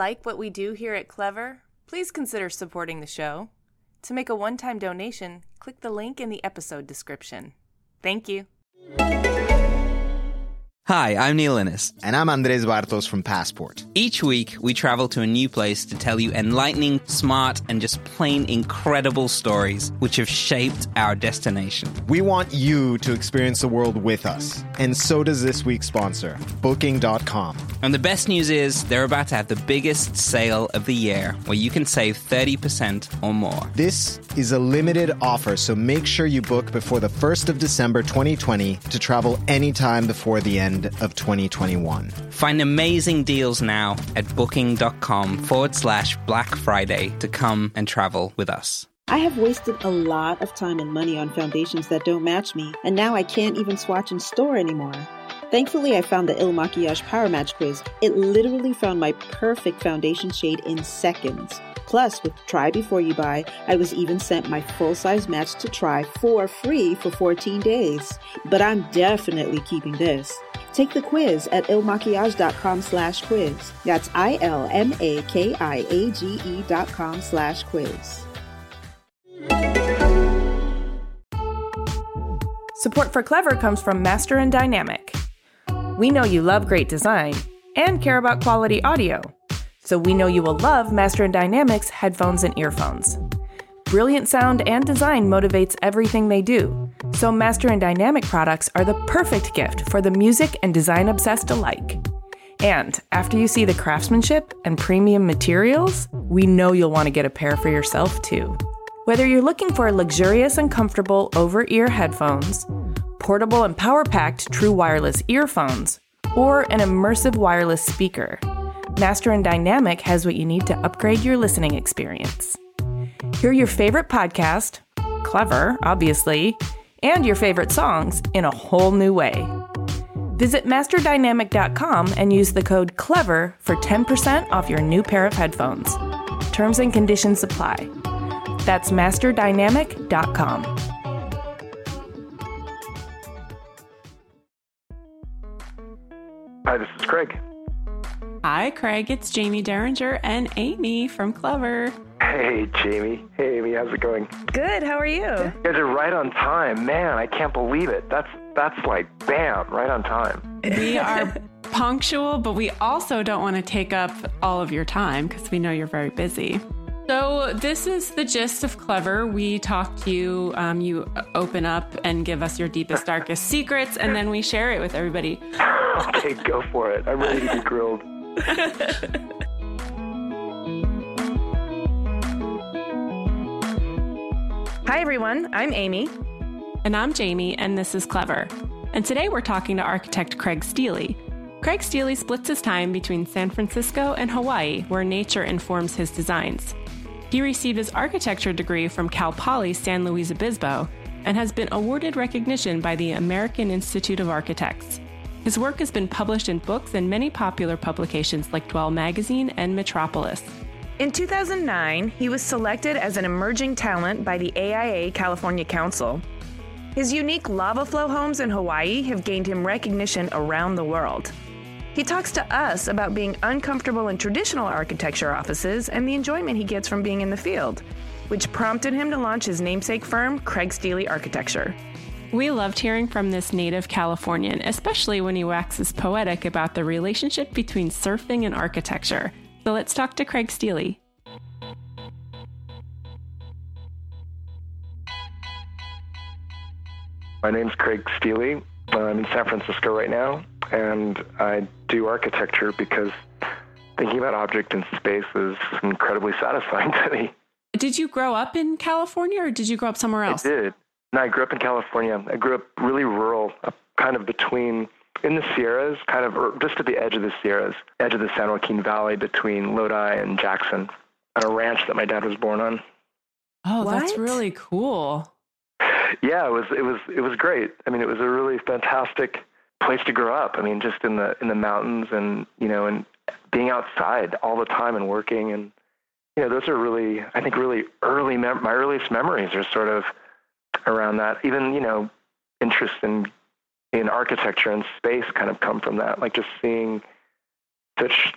like what we do here at Clever, please consider supporting the show. To make a one time donation, click the link in the episode description. Thank you. Hi, I'm Neil Innes. And I'm Andres Bartos from Passport. Each week, we travel to a new place to tell you enlightening, smart, and just plain incredible stories which have shaped our destination. We want you to experience the world with us. And so does this week's sponsor, Booking.com. And the best news is they're about to have the biggest sale of the year where you can save 30% or more. This is a limited offer, so make sure you book before the 1st of December 2020 to travel anytime before the end of 2021. Find amazing deals now at booking.com forward slash Black Friday to come and travel with us. I have wasted a lot of time and money on foundations that don't match me, and now I can't even swatch in store anymore. Thankfully, I found the Il Makiage Power Match quiz. It literally found my perfect foundation shade in seconds. Plus, with Try Before You Buy, I was even sent my full size match to try for free for 14 days. But I'm definitely keeping this. Take the quiz at ilmakiage.com slash quiz. That's I-L-M-A-K-I-A-G-E dot com slash quiz. Support for Clever comes from Master and Dynamic. We know you love great design and care about quality audio, so we know you will love Master and Dynamic's headphones and earphones. Brilliant sound and design motivates everything they do, so Master and Dynamic products are the perfect gift for the music and design obsessed alike. And after you see the craftsmanship and premium materials, we know you'll want to get a pair for yourself too. Whether you're looking for luxurious and comfortable over ear headphones, portable and power packed true wireless earphones, or an immersive wireless speaker, Master and Dynamic has what you need to upgrade your listening experience. Hear your favorite podcast, clever, obviously, and your favorite songs in a whole new way. Visit masterdynamic.com and use the code CLEVER for 10% off your new pair of headphones. Terms and conditions apply. That's masterdynamic.com. Hi, this is Craig. Hi, Craig. It's Jaime Derringer and Amy from Clever. Hey, Jaime. Hey, Amy. How's it going? Good, how are you? You guys are right on time. Man, I can't believe it. That's that's like bam, right on time. We are punctual, but we also don't want to take up all of your time because we know you're very busy. So, this is the gist of Clever. We talk to you, um, you open up and give us your deepest, darkest secrets, and then we share it with everybody. okay, go for it. I'm ready to be grilled. Hi, everyone. I'm Amy. And I'm Jaime, and this is Clever. And today we're talking to architect Craig Steely. Craig Steely splits his time between San Francisco and Hawaii, where nature informs his designs. He received his architecture degree from Cal Poly San Luis Obispo and has been awarded recognition by the American Institute of Architects. His work has been published in books and many popular publications like Dwell Magazine and Metropolis. In 2009, he was selected as an emerging talent by the AIA California Council. His unique lava flow homes in Hawaii have gained him recognition around the world. He talks to us about being uncomfortable in traditional architecture offices and the enjoyment he gets from being in the field, which prompted him to launch his namesake firm, Craig Steely Architecture. We loved hearing from this native Californian, especially when he waxes poetic about the relationship between surfing and architecture. So let's talk to Craig Steely. My name's Craig Steely. I'm in San Francisco right now, and I do architecture because thinking about object in space is incredibly satisfying to me. Did you grow up in California or did you grow up somewhere else? I did. No, I grew up in California. I grew up really rural, uh, kind of between in the Sierras, kind of just at the edge of the Sierras, edge of the San Joaquin Valley between Lodi and Jackson, on a ranch that my dad was born on. Oh, What? that's really cool. Yeah, it was it was it was great. I mean, it was a really fantastic place to grow up. I mean, just in the in the mountains and you know and being outside all the time and working and you know those are really I think really early mem- my earliest memories are sort of around that. Even you know interest in in architecture and space kind of come from that. Like just seeing such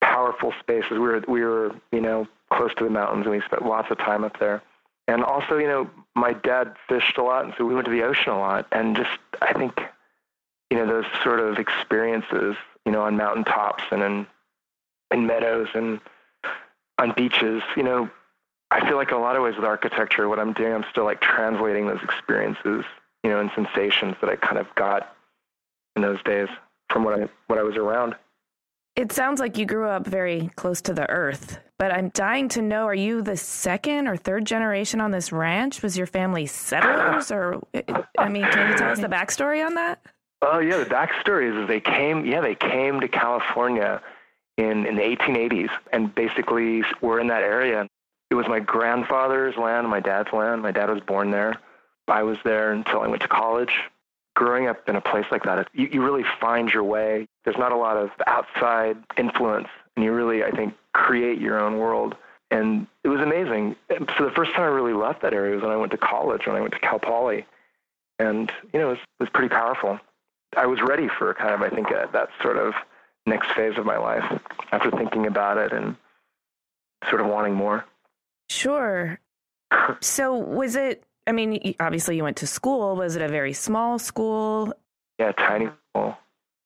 powerful spaces. We were we were you know close to the mountains, and we spent lots of time up there. And also, you know, my dad fished a lot, and so we went to the ocean a lot. And just, I think, you know, those sort of experiences, you know, on mountaintops and in in meadows and on beaches, you know, I feel like a lot of ways with architecture, what I'm doing, I'm still like translating those experiences, you know, and sensations that I kind of got in those days from what I what I was around. It sounds like you grew up very close to the earth, but I'm dying to know are you the second or third generation on this ranch? Was your family settlers or I mean, can you tell us the backstory on that? Oh yeah, the backstory is, is they came yeah, they came to California in in the 1880s and basically were in that area. It was my grandfather's land, my dad's land. My dad was born there. I was there until I went to college growing up in a place like that, you, you really find your way. There's not a lot of outside influence, and you really, I think, create your own world. And it was amazing. So the first time I really left that area was when I went to college, when I went to Cal Poly. And, you know, it was, it was pretty powerful. I was ready for kind of, I think, a, that sort of next phase of my life after thinking about it and sort of wanting more. Sure. so was it I mean, obviously you went to school. Was it a very small school? Yeah, tiny uh, school.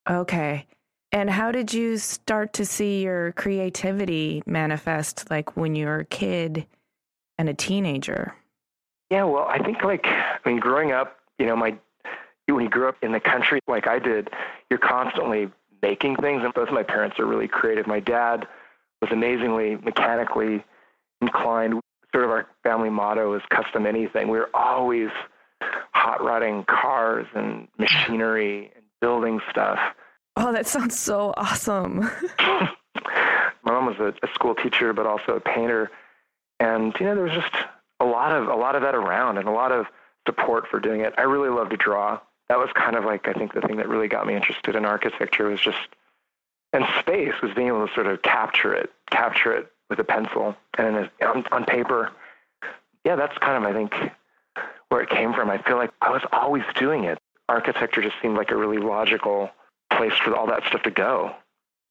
Okay. And how did you start to see your creativity manifest like when you were a kid and a teenager? Yeah, well, I think like I mean growing up, you know, my when you grew up in the country like I did, you're constantly making things and both of my parents are really creative. My dad was amazingly mechanically inclined sort of our family motto is custom anything. We are always hot rodding cars and machinery and building stuff. Oh, that sounds so awesome. My mom was a, a school teacher, but also a painter, and you know there was just a lot of a lot of that around and a lot of support for doing it. I really love to draw. That was kind of like I think the thing that really got me interested in architecture was just and space was being able to sort of capture it, capture it with a pencil and on, on paper. Yeah, that's kind of, I think, where it came from. I feel like I was always doing it. Architecture just seemed like a really logical place for all that stuff to go.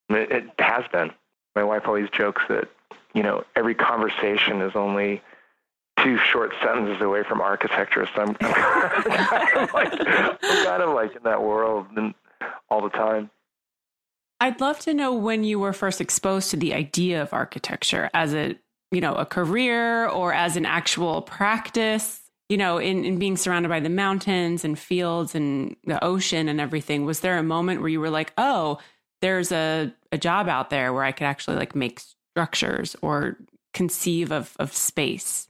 It, it has been. My wife always jokes that, you know, every conversation is only two short sentences away from architecture. So I'm, I'm, kind, of like, I'm kind of like in that world all the time. I'd love to know when you were first exposed to the idea of architecture as a, you know, a career or as an actual practice, you know, in, in being surrounded by the mountains and fields and the ocean and everything. Was there a moment where you were like, oh, there's a, a job out there where I could actually like make structures or conceive of, of space?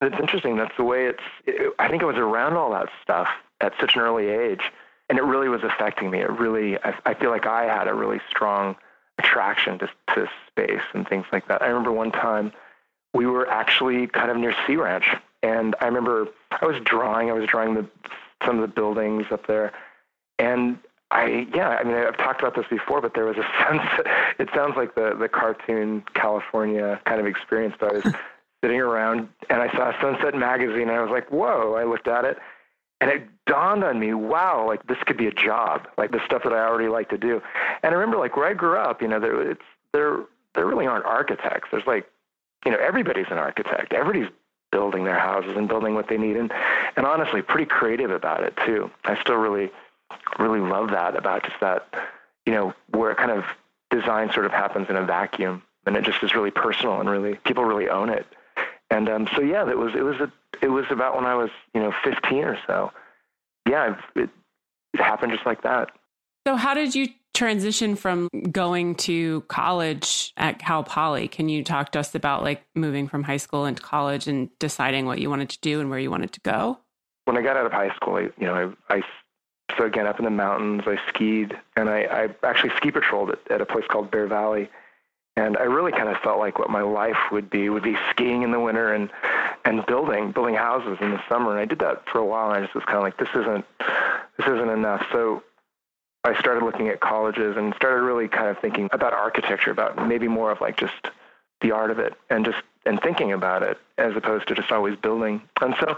It's interesting. That's the way it's, it, I think I was around all that stuff at such an early age and it really was affecting me. It really, I, I feel like I had a really strong attraction to, to space and things like that. I remember one time we were actually kind of near Sea Ranch, and I remember I was drawing. I was drawing the some of the buildings up there, and I yeah. I mean, I've talked about this before, but there was a sense. It sounds like the the cartoon California kind of experience. But I was sitting around, and I saw Sunset Magazine, and I was like, "Whoa!" I looked at it, and it dawned on me, wow, like this could be a job, like the stuff that I already like to do. And I remember like where I grew up, you know, there it's there there really aren't architects. There's like, you know, everybody's an architect. Everybody's building their houses and building what they need and and honestly pretty creative about it too. I still really really love that about just that, you know, where kind of design sort of happens in a vacuum and it just is really personal and really people really own it. And um, so yeah, it was it was a it was about when I was you know 15 or so. Yeah, it, it happened just like that. So how did you transition from going to college at Cal Poly? Can you talk to us about like moving from high school into college and deciding what you wanted to do and where you wanted to go? When I got out of high school, I, you know, I, I so again up in the mountains, I skied and I, I actually ski patrolled at, at a place called Bear Valley and I really kind of felt like what my life would be would be skiing in the winter and and building building houses in the summer. And I did that for a while. And I just was kind of like, this isn't this isn't enough. So I started looking at colleges and started really kind of thinking about architecture, about maybe more of like just the art of it, and just and thinking about it as opposed to just always building. And so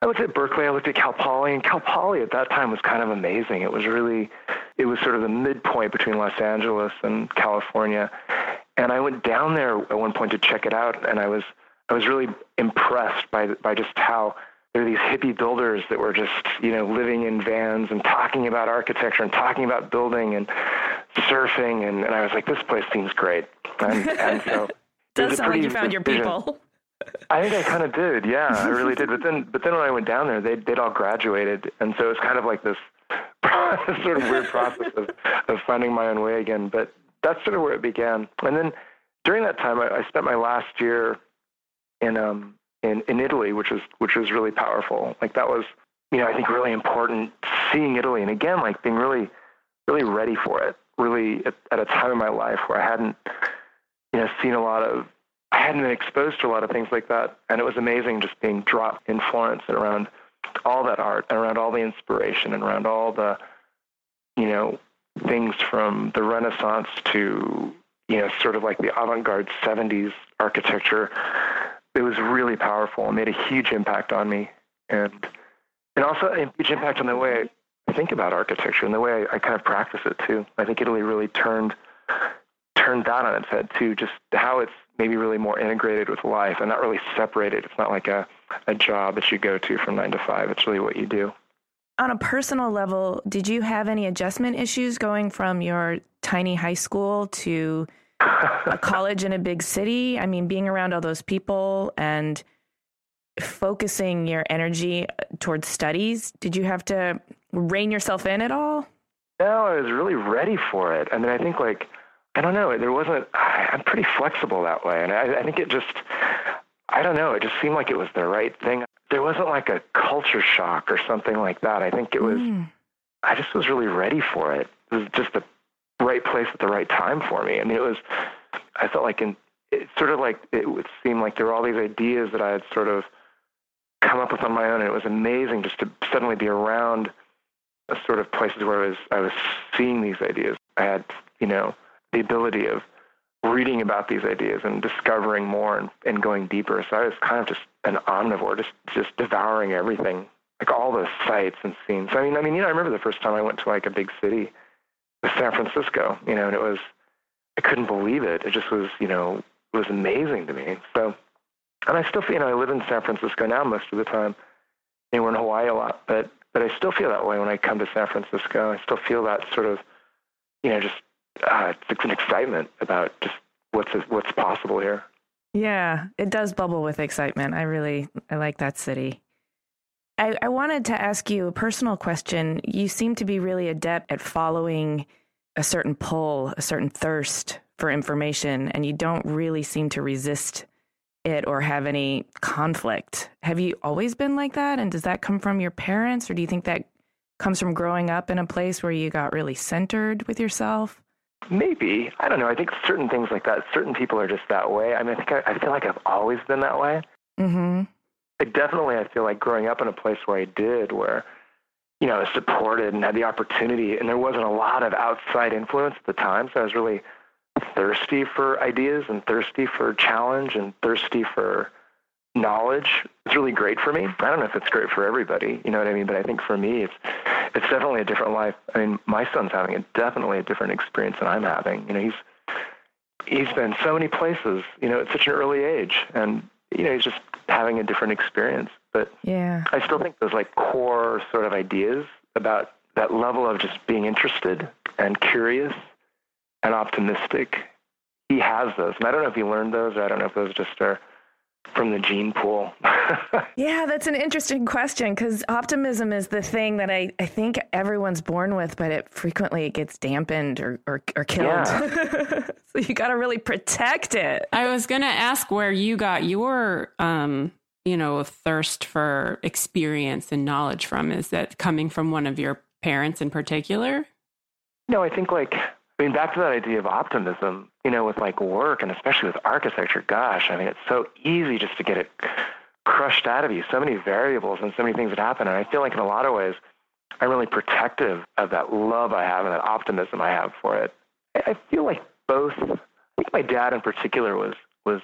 I looked at Berkeley, I looked at Cal Poly, and Cal Poly at that time was kind of amazing. It was really, it was sort of the midpoint between Los Angeles and California. And I went down there at one point to check it out, and I was I was really impressed by by just how there were these hippie builders that were just you know living in vans and talking about architecture and talking about building and surfing, and, and I was like, this place seems great, and, and so. Does sound like you found your people. I think I kind of did. Yeah, I really did. But then, but then when I went down there, they they'd all graduated, and so it was kind of like this sort of weird process of, of finding my own way again. But that's sort of where it began. And then during that time, I, I spent my last year in um in in Italy, which was which was really powerful. Like that was you know I think really important seeing Italy, and again like being really really ready for it. Really at, at a time in my life where I hadn't you know seen a lot of I hadn't been exposed to a lot of things like that, and it was amazing just being dropped in Florence and around all that art and around all the inspiration and around all the, you know, things from the Renaissance to, you know, sort of like the avant-garde 70s architecture. It was really powerful and made a huge impact on me, and and also a huge impact on the way I think about architecture and the way I, I kind of practice it too. I think Italy really turned turned that on its head too. Just how it's maybe really more integrated with life and not really separated. It's not like a, a job that you go to from nine to five. It's really what you do. On a personal level, did you have any adjustment issues going from your tiny high school to a college in a big city? I mean, being around all those people and focusing your energy uh, towards studies, did you have to rein yourself in at all? No, I was really ready for it. I mean, I think like I don't know. There wasn't. I'm pretty flexible that way, and I, I think it just. I don't know. It just seemed like it was the right thing. There wasn't like a culture shock or something like that. I think it was. Mm. I just was really ready for it. It was just the right place at the right time for me. I mean, it was. I felt like in. It sort of like it would seem like there were all these ideas that I had sort of come up with on my own, and it was amazing just to suddenly be around a sort of places where I was I was seeing these ideas. I had you know the ability of reading about these ideas and discovering more and, and going deeper. So I was kind of just an omnivore, just just devouring everything, like all the sights and scenes. I mean, I mean, you know, I remember the first time I went to like a big city, San Francisco, you know, and it was, I couldn't believe it. It just was, you know, it was amazing to me. So, and I still, feel, you know, I live in San Francisco now most of the time. And we're in Hawaii a lot, but but I still feel that way when I come to San Francisco. I still feel that sort of, you know, just uh, it's an excitement about just what's what's possible here. Yeah, it does bubble with excitement. I really I like that city. I, I wanted to ask you a personal question. You seem to be really adept at following a certain pull, a certain thirst for information, and you don't really seem to resist it or have any conflict. Have you always been like that? And does that come from your parents, or do you think that comes from growing up in a place where you got really centered with yourself? Maybe I don't know. I think certain things like that. Certain people are just that way. I mean, I think I, I feel like I've always been that way. Mm-hmm. I definitely, I feel like growing up in a place where I did, where you know, I was supported and had the opportunity, and there wasn't a lot of outside influence at the time. So I was really thirsty for ideas and thirsty for challenge and thirsty for knowledge It's really great for me. I don't know if it's great for everybody, you know what I mean? But I think for me, it's it's definitely a different life. I mean, my son's having a definitely a different experience than I'm having. You know, he's he's been so many places, you know, at such an early age, and you know, he's just having a different experience. But yeah, I still think those like core sort of ideas about that level of just being interested and curious and optimistic. He has those, and I don't know if he learned those, or I don't know if those just are from the gene pool? yeah, that's an interesting question because optimism is the thing that I, I think everyone's born with, but it frequently gets dampened or, or, or killed. Yeah. so you got to really protect it. I was going to ask where you got your, um, you know, thirst for experience and knowledge from. Is that coming from one of your parents in particular? No, I think like I mean, back to that idea of optimism, you know, with like work and especially with architecture, gosh, I mean, it's so easy just to get it crushed out of you. So many variables and so many things that happen. And I feel like in a lot of ways, I'm really protective of that love I have and that optimism I have for it. I feel like both, I think my dad in particular was, was,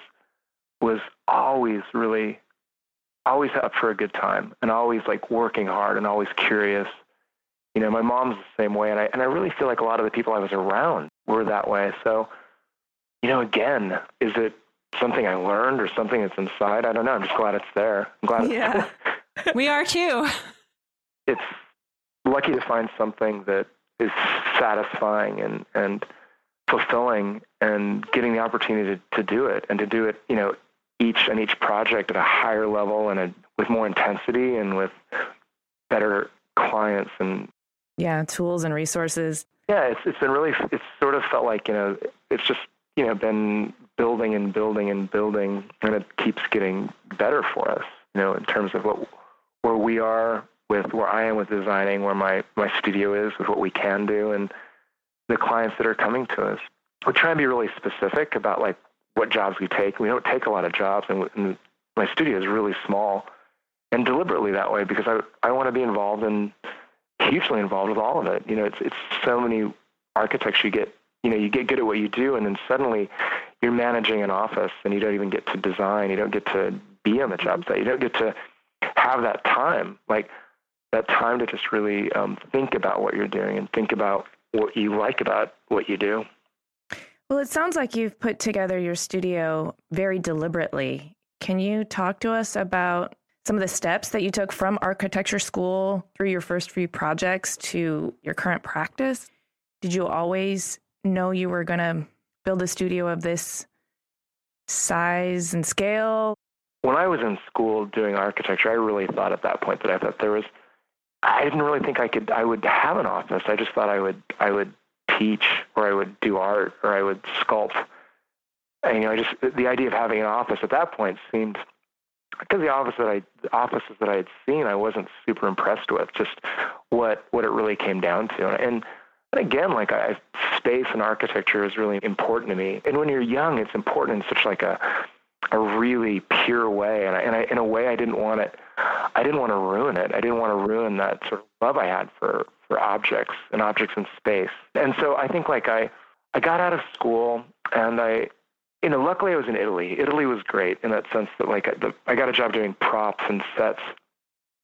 was always really, always up for a good time and always like working hard and always curious you know, my mom's the same way, and I and I really feel like a lot of the people I was around were that way. So, you know, again, is it something I learned or something that's inside? I don't know. I'm just glad it's there. I'm glad. Yeah, we are too. It's lucky to find something that is satisfying and and fulfilling, and getting the opportunity to, to do it and to do it, you know, each and each project at a higher level and a, with more intensity and with better clients and yeah, tools and resources. Yeah, it's it's been really it's sort of felt like you know it's just you know been building and building and building, and it keeps getting better for us. You know, in terms of what where we are with where I am with designing, where my my studio is with what we can do, and the clients that are coming to us. We try and be really specific about like what jobs we take. We don't take a lot of jobs, and, and my studio is really small, and deliberately that way because I I want to be involved in hugely involved with all of it. You know, it's it's so many architects you get. You know, you get good at what you do, and then suddenly you're managing an office, and you don't even get to design. You don't get to be on the job site. You don't get to have that time, like that time to just really um, think about what you're doing and think about what you like about what you do. Well, it sounds like you've put together your studio very deliberately. Can you talk to us about some of the steps that you took from architecture school through your first few projects to your current practice? Did you always know you were going to build a studio of this size and scale? When I was in school doing architecture, I really thought at that point that I thought there was I didn't really think I could I would have an office. I just thought I would I would teach or I would do art or I would sculpt. And, you know, I just the idea of having an office at that point seemed because the office that I offices that I had seen, I wasn't super impressed with just what what it really came down to. And, and again, like I, space and architecture is really important to me. And when you're young, it's important in such like a a really pure way. And I, and I in a way, I didn't want it. I didn't want to ruin it. I didn't want to ruin that sort of love I had for for objects and objects in space. And so I think like I I got out of school and I you know, luckily I was in Italy. Italy was great in that sense that like I, I got a job doing props and sets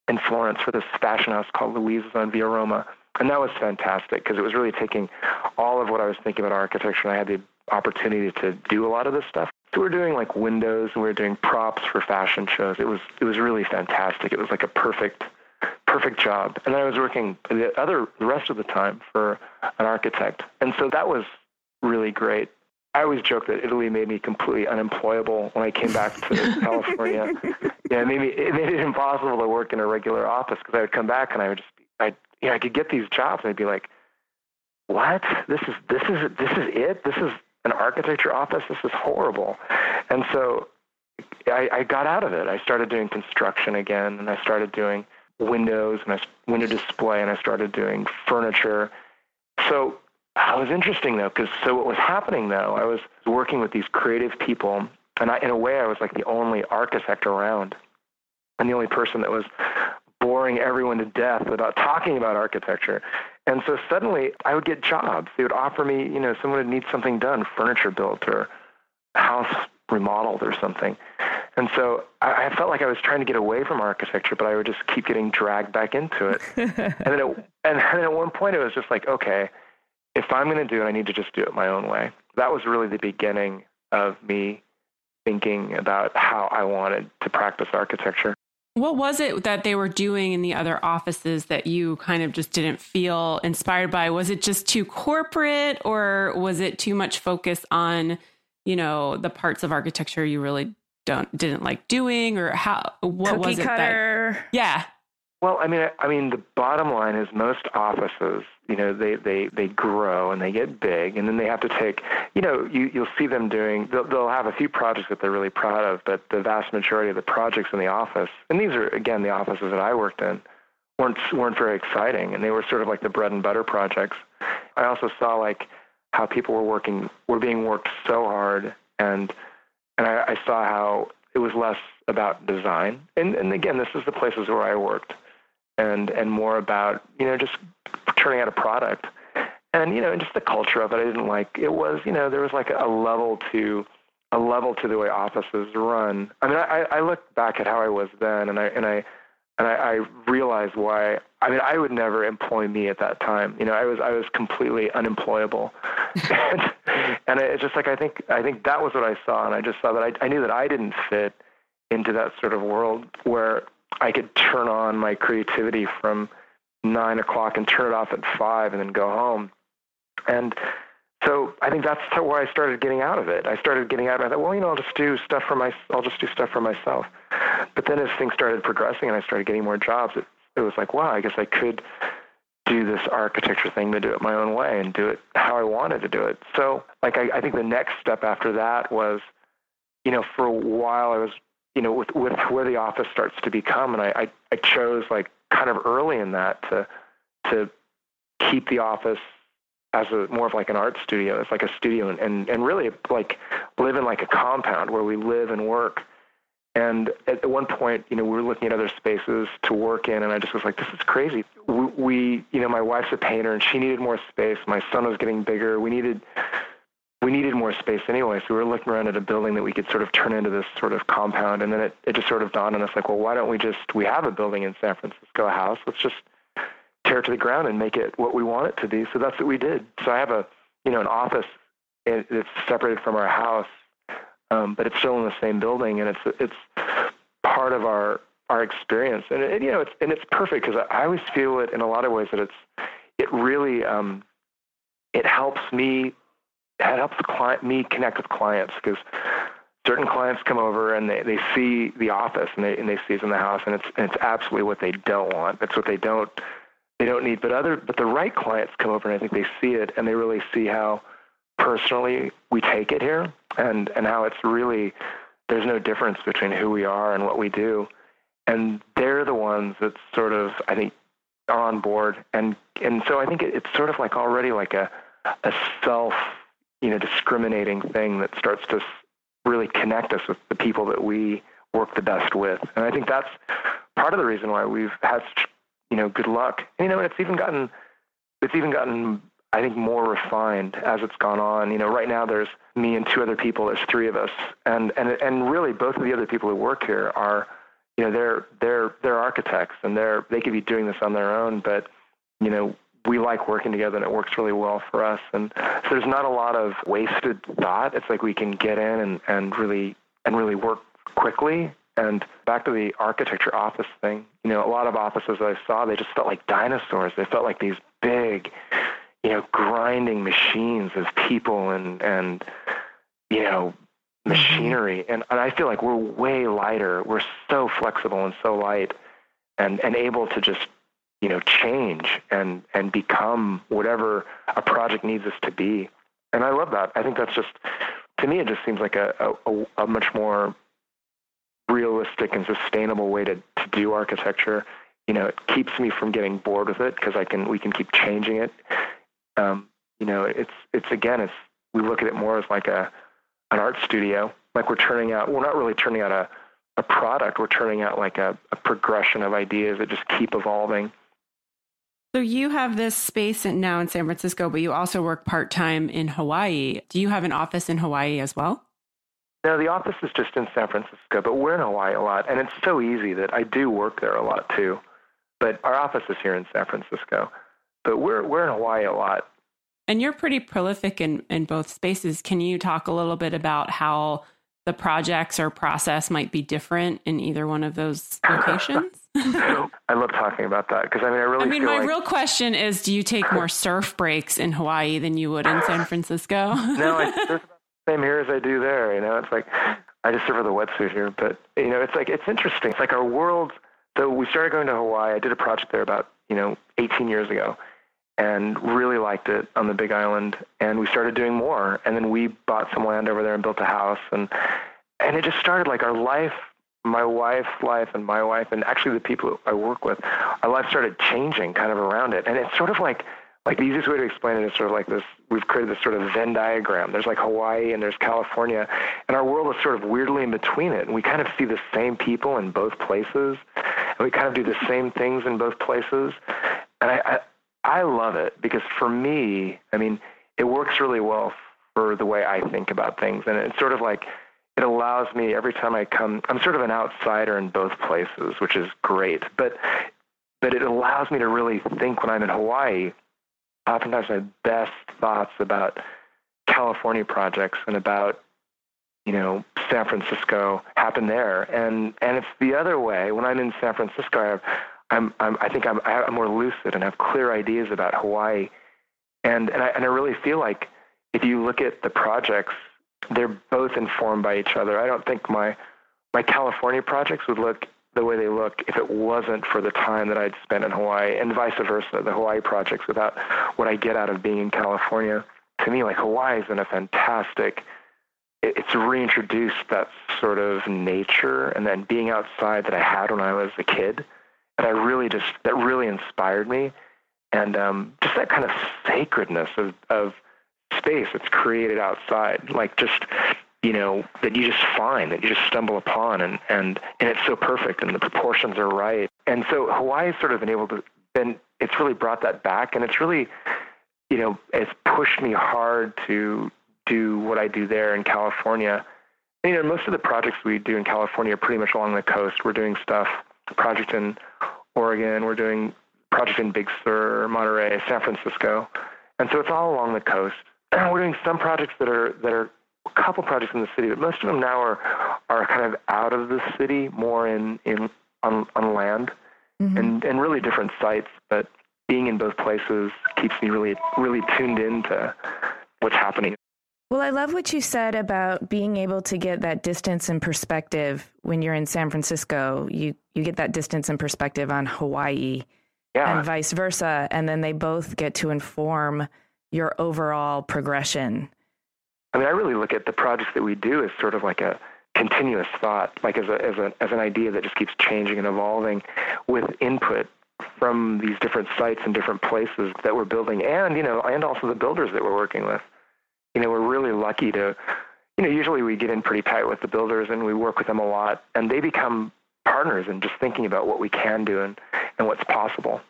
in Florence for this fashion house called Luisa's on Via Roma. And that was fantastic because it was really taking all of what I was thinking about architecture and I had the opportunity to do a lot of this stuff. So we were doing like windows and we were doing props for fashion shows. It was it was really fantastic. It was like a perfect perfect job. And then I was working the other the rest of the time for an architect. And so that was really great. I always joke that Italy made me completely unemployable when I came back to California. Yeah, it made me it made it impossible to work in a regular office because I would come back and I would just I you know I could get these jobs and I'd be like, what? This is this is this is it? This is an architecture office? This is horrible. And so I, I got out of it. I started doing construction again, and I started doing windows and I window display, and I started doing furniture. So it was interesting though, because so what was happening though, I was working with these creative people, and I, in a way, I was like the only architect around, and the only person that was boring everyone to death about talking about architecture. And so suddenly I would get jobs. They would offer me, you know, someone would need something done, furniture built or house remodeled or something. And so I, I felt like I was trying to get away from architecture, but I would just keep getting dragged back into it. and then it, and then at one point it was just like, okay, if I'm going to do it, I need to just do it my own way. That was really the beginning of me thinking about how I wanted to practice architecture. What was it that they were doing in the other offices that you kind of just didn't feel inspired by? Was it just too corporate or was it too much focus on, you know, the parts of architecture you really don't didn't like doing or how what Cookie was it that Yeah. Well, I mean, I mean, the bottom line is most offices, you know, they they they grow and they get big, and then they have to take, you know, you you'll see them doing. They'll, they'll have a few projects that they're really proud of, but the vast majority of the projects in the office, and these are again the offices that I worked in, weren't weren't very exciting, and they were sort of like the bread and butter projects. I also saw like how people were working, were being worked so hard, and and I, I saw how it was less about design, and and again, this is the places where I worked and and more about you know just turning out a product. And you know and just the culture of it I didn't like it was you know there was like a level to a level to the way offices run. I mean I I look back at how I was then and I and I and I, I realized why I mean I would never employ me at that time. You know I was I was completely unemployable. And, and it's just like I think I think that was what I saw, and I just saw that I, I knew that I didn't fit into that sort of world where I could turn on my creativity from nine o'clock and turn it off at five and then go home. And so I think that's where I started getting out of it. I started getting out. I thought, well, you know, I'll just do stuff for my, I'll just do stuff for myself. But then as things started progressing and I started getting more jobs, it, it was like, wow, I guess I could do this architecture thing, but do it my own way and do it how I wanted to do it. So, like, I, I think the next step after that was, you know, for a while I was, you know, with with where the office starts to become, and I, I, I chose like kind of early in that to to keep the office as a more of like an art studio. It's like a studio and, and, and really like live in like a compound where we live and work. And at one point, you know, we were looking at other spaces to work in, and I just was like, this is crazy. We, we, you know, my wife's a painter, and she needed more space. My son was getting bigger. We needed, we needed more space anyway. So we were looking around at a building that we could sort of turn into this sort of compound. And then it, it just sort of dawned on us, like, well, why don't we just? We have a building in San Francisco, a house. Let's just tear it to the ground and make it what we want it to be. So that's what we did. So I have a, you know, an office that's separated from our house, um, but it's still in the same building, and it's it's part of our our experience. And it, you know, it's and it's perfect because I, I always feel it in a lot of ways that it's it really um, it helps me it helps client, me connect with clients because certain clients come over and they, they see the office and they and they see it in the house and it's and it's absolutely what they don't want. It's what they don't they don't need. But other, but the right clients come over and I think they see it and they really see how personally we take it here and and how it's really there's no difference between who we are and what we do, and they're the ones that sort of I think are on board and and so I think it, it's sort of like already like a a self you know discriminating thing that starts to really connect us with the people that we work the best with, and I think that's part of the reason why we've had such you know, good luck. And, you know, it's even gotten, it's even gotten, I think, more refined as it's gone on. You know, right now there's me and two other people. There's three of us, and and and really both of the other people who work here are, you know, they're they're they're architects, and they're they could be doing this on their own, but you know, we like working together and it works really well for us. And so there's not a lot of wasted thought. It's like we can get in and, and really and really work quickly and back to the architecture office thing, you know, a lot of offices I saw, they just felt like dinosaurs. They felt like these big, you know, grinding machines of people and, and you know, mm-hmm. machinery. And, and I feel like we're way lighter. We're so flexible and so light and, and able to just, you know, change and, and become whatever a project needs us to be. And I love that. I think that's just, to me, it just seems like a, a, a much more realistic and sustainable way to, to do architecture. You know, it keeps me from getting bored with it because I can we can keep changing it. Um, you know, it's it's again, it's we look at it more as like a an art studio. Like we're turning out, we're not really turning out a a product. We're turning out like a, a progression of ideas that just keep evolving. So you have this space now in San Francisco, but you also work part time in Hawaii. Do you have an office in Hawaii as well? No, the office is just in San Francisco, but we're in Hawaii a lot, and it's so easy that I do work there a lot too. But our office is here in San Francisco, but we're we're in Hawaii a lot. And you're pretty prolific in in both spaces. Can you talk a little bit about how the projects or process might be different in either one of those locations? I love talking about that because I mean, I really. I mean, my like... real question is: Do you take more surf breaks in Hawaii than you would in San Francisco? no, I, same here as I do there. You know, it's like I just serve the wetsuit here, but you know, it's like it's interesting. It's like our world. So we started going to Hawaii. I did a project there about you know 18 years ago, and really liked it on the Big Island. And we started doing more. And then we bought some land over there and built a house. And and it just started like our life, my wife's life, and my wife, and actually the people I work with, our life started changing kind of around it. And it's sort of like like the easiest way to explain it is sort of like this we've created this sort of venn diagram there's like hawaii and there's california and our world is sort of weirdly in between it and we kind of see the same people in both places and we kind of do the same things in both places and i i, love it because for me i mean it works really well for the way i think about things. And it's sort of like it allows me every time i come i'm sort of an outsider in both places which is great. But but it allows me to really think when i'm in hawaii oftentimes my best thoughts about California projects and about you know San Francisco happen there, and and it's the other way. When I'm in San Francisco, I I'm, I'm I think I'm I'm more lucid and have clear ideas about Hawaii, and and I and I really feel like if you look at the projects, they're both informed by each other. I don't think my my California projects would look the way they look if it wasn't for the time that I'd spent in Hawaii, and vice versa. The Hawaii projects, without what I get out of being in California, to me, like Hawaii's been a fantastic. It's reintroduced that sort of nature and then being outside that I had when I was a kid, and I really just that really inspired me, and um, just that kind of sacredness of of space that's created outside, like just you know, that you just find, that you just stumble upon, and and and it's so perfect, and the proportions are right. And so Hawaii Hawaii's sort of been able to, then it's really brought that back, and it's really, you know, it's pushed me hard to do what I do there in California. You know, most of the projects we do in California are pretty much along the coast. We're doing stuff, project in Oregon, we're doing project in Big Sur, Monterey, San Francisco, and so it's all along the coast. And we're doing some projects that are that are a couple projects in the city, but most of them now are are kind of out of the city, more in in on on land, mm-hmm. and and really different sites. But being in both places keeps me really really tuned into what's happening. Well, I love what you said about being able to get that distance and perspective when you're in San Francisco. You you get that distance and perspective on Hawaii, yeah. and vice versa, and then they both get to inform your overall progression I mean, I really look at the projects that we do as sort of like a continuous thought, like as a, as a as an idea that just keeps changing and evolving with input from these different sites and different places that we're building, and you know, and also the builders that we're working with. You know, we're really lucky to, you know, usually we get in pretty tight with the builders and we work with them a lot, and they become partners in just thinking about what we can do and, and what's possible.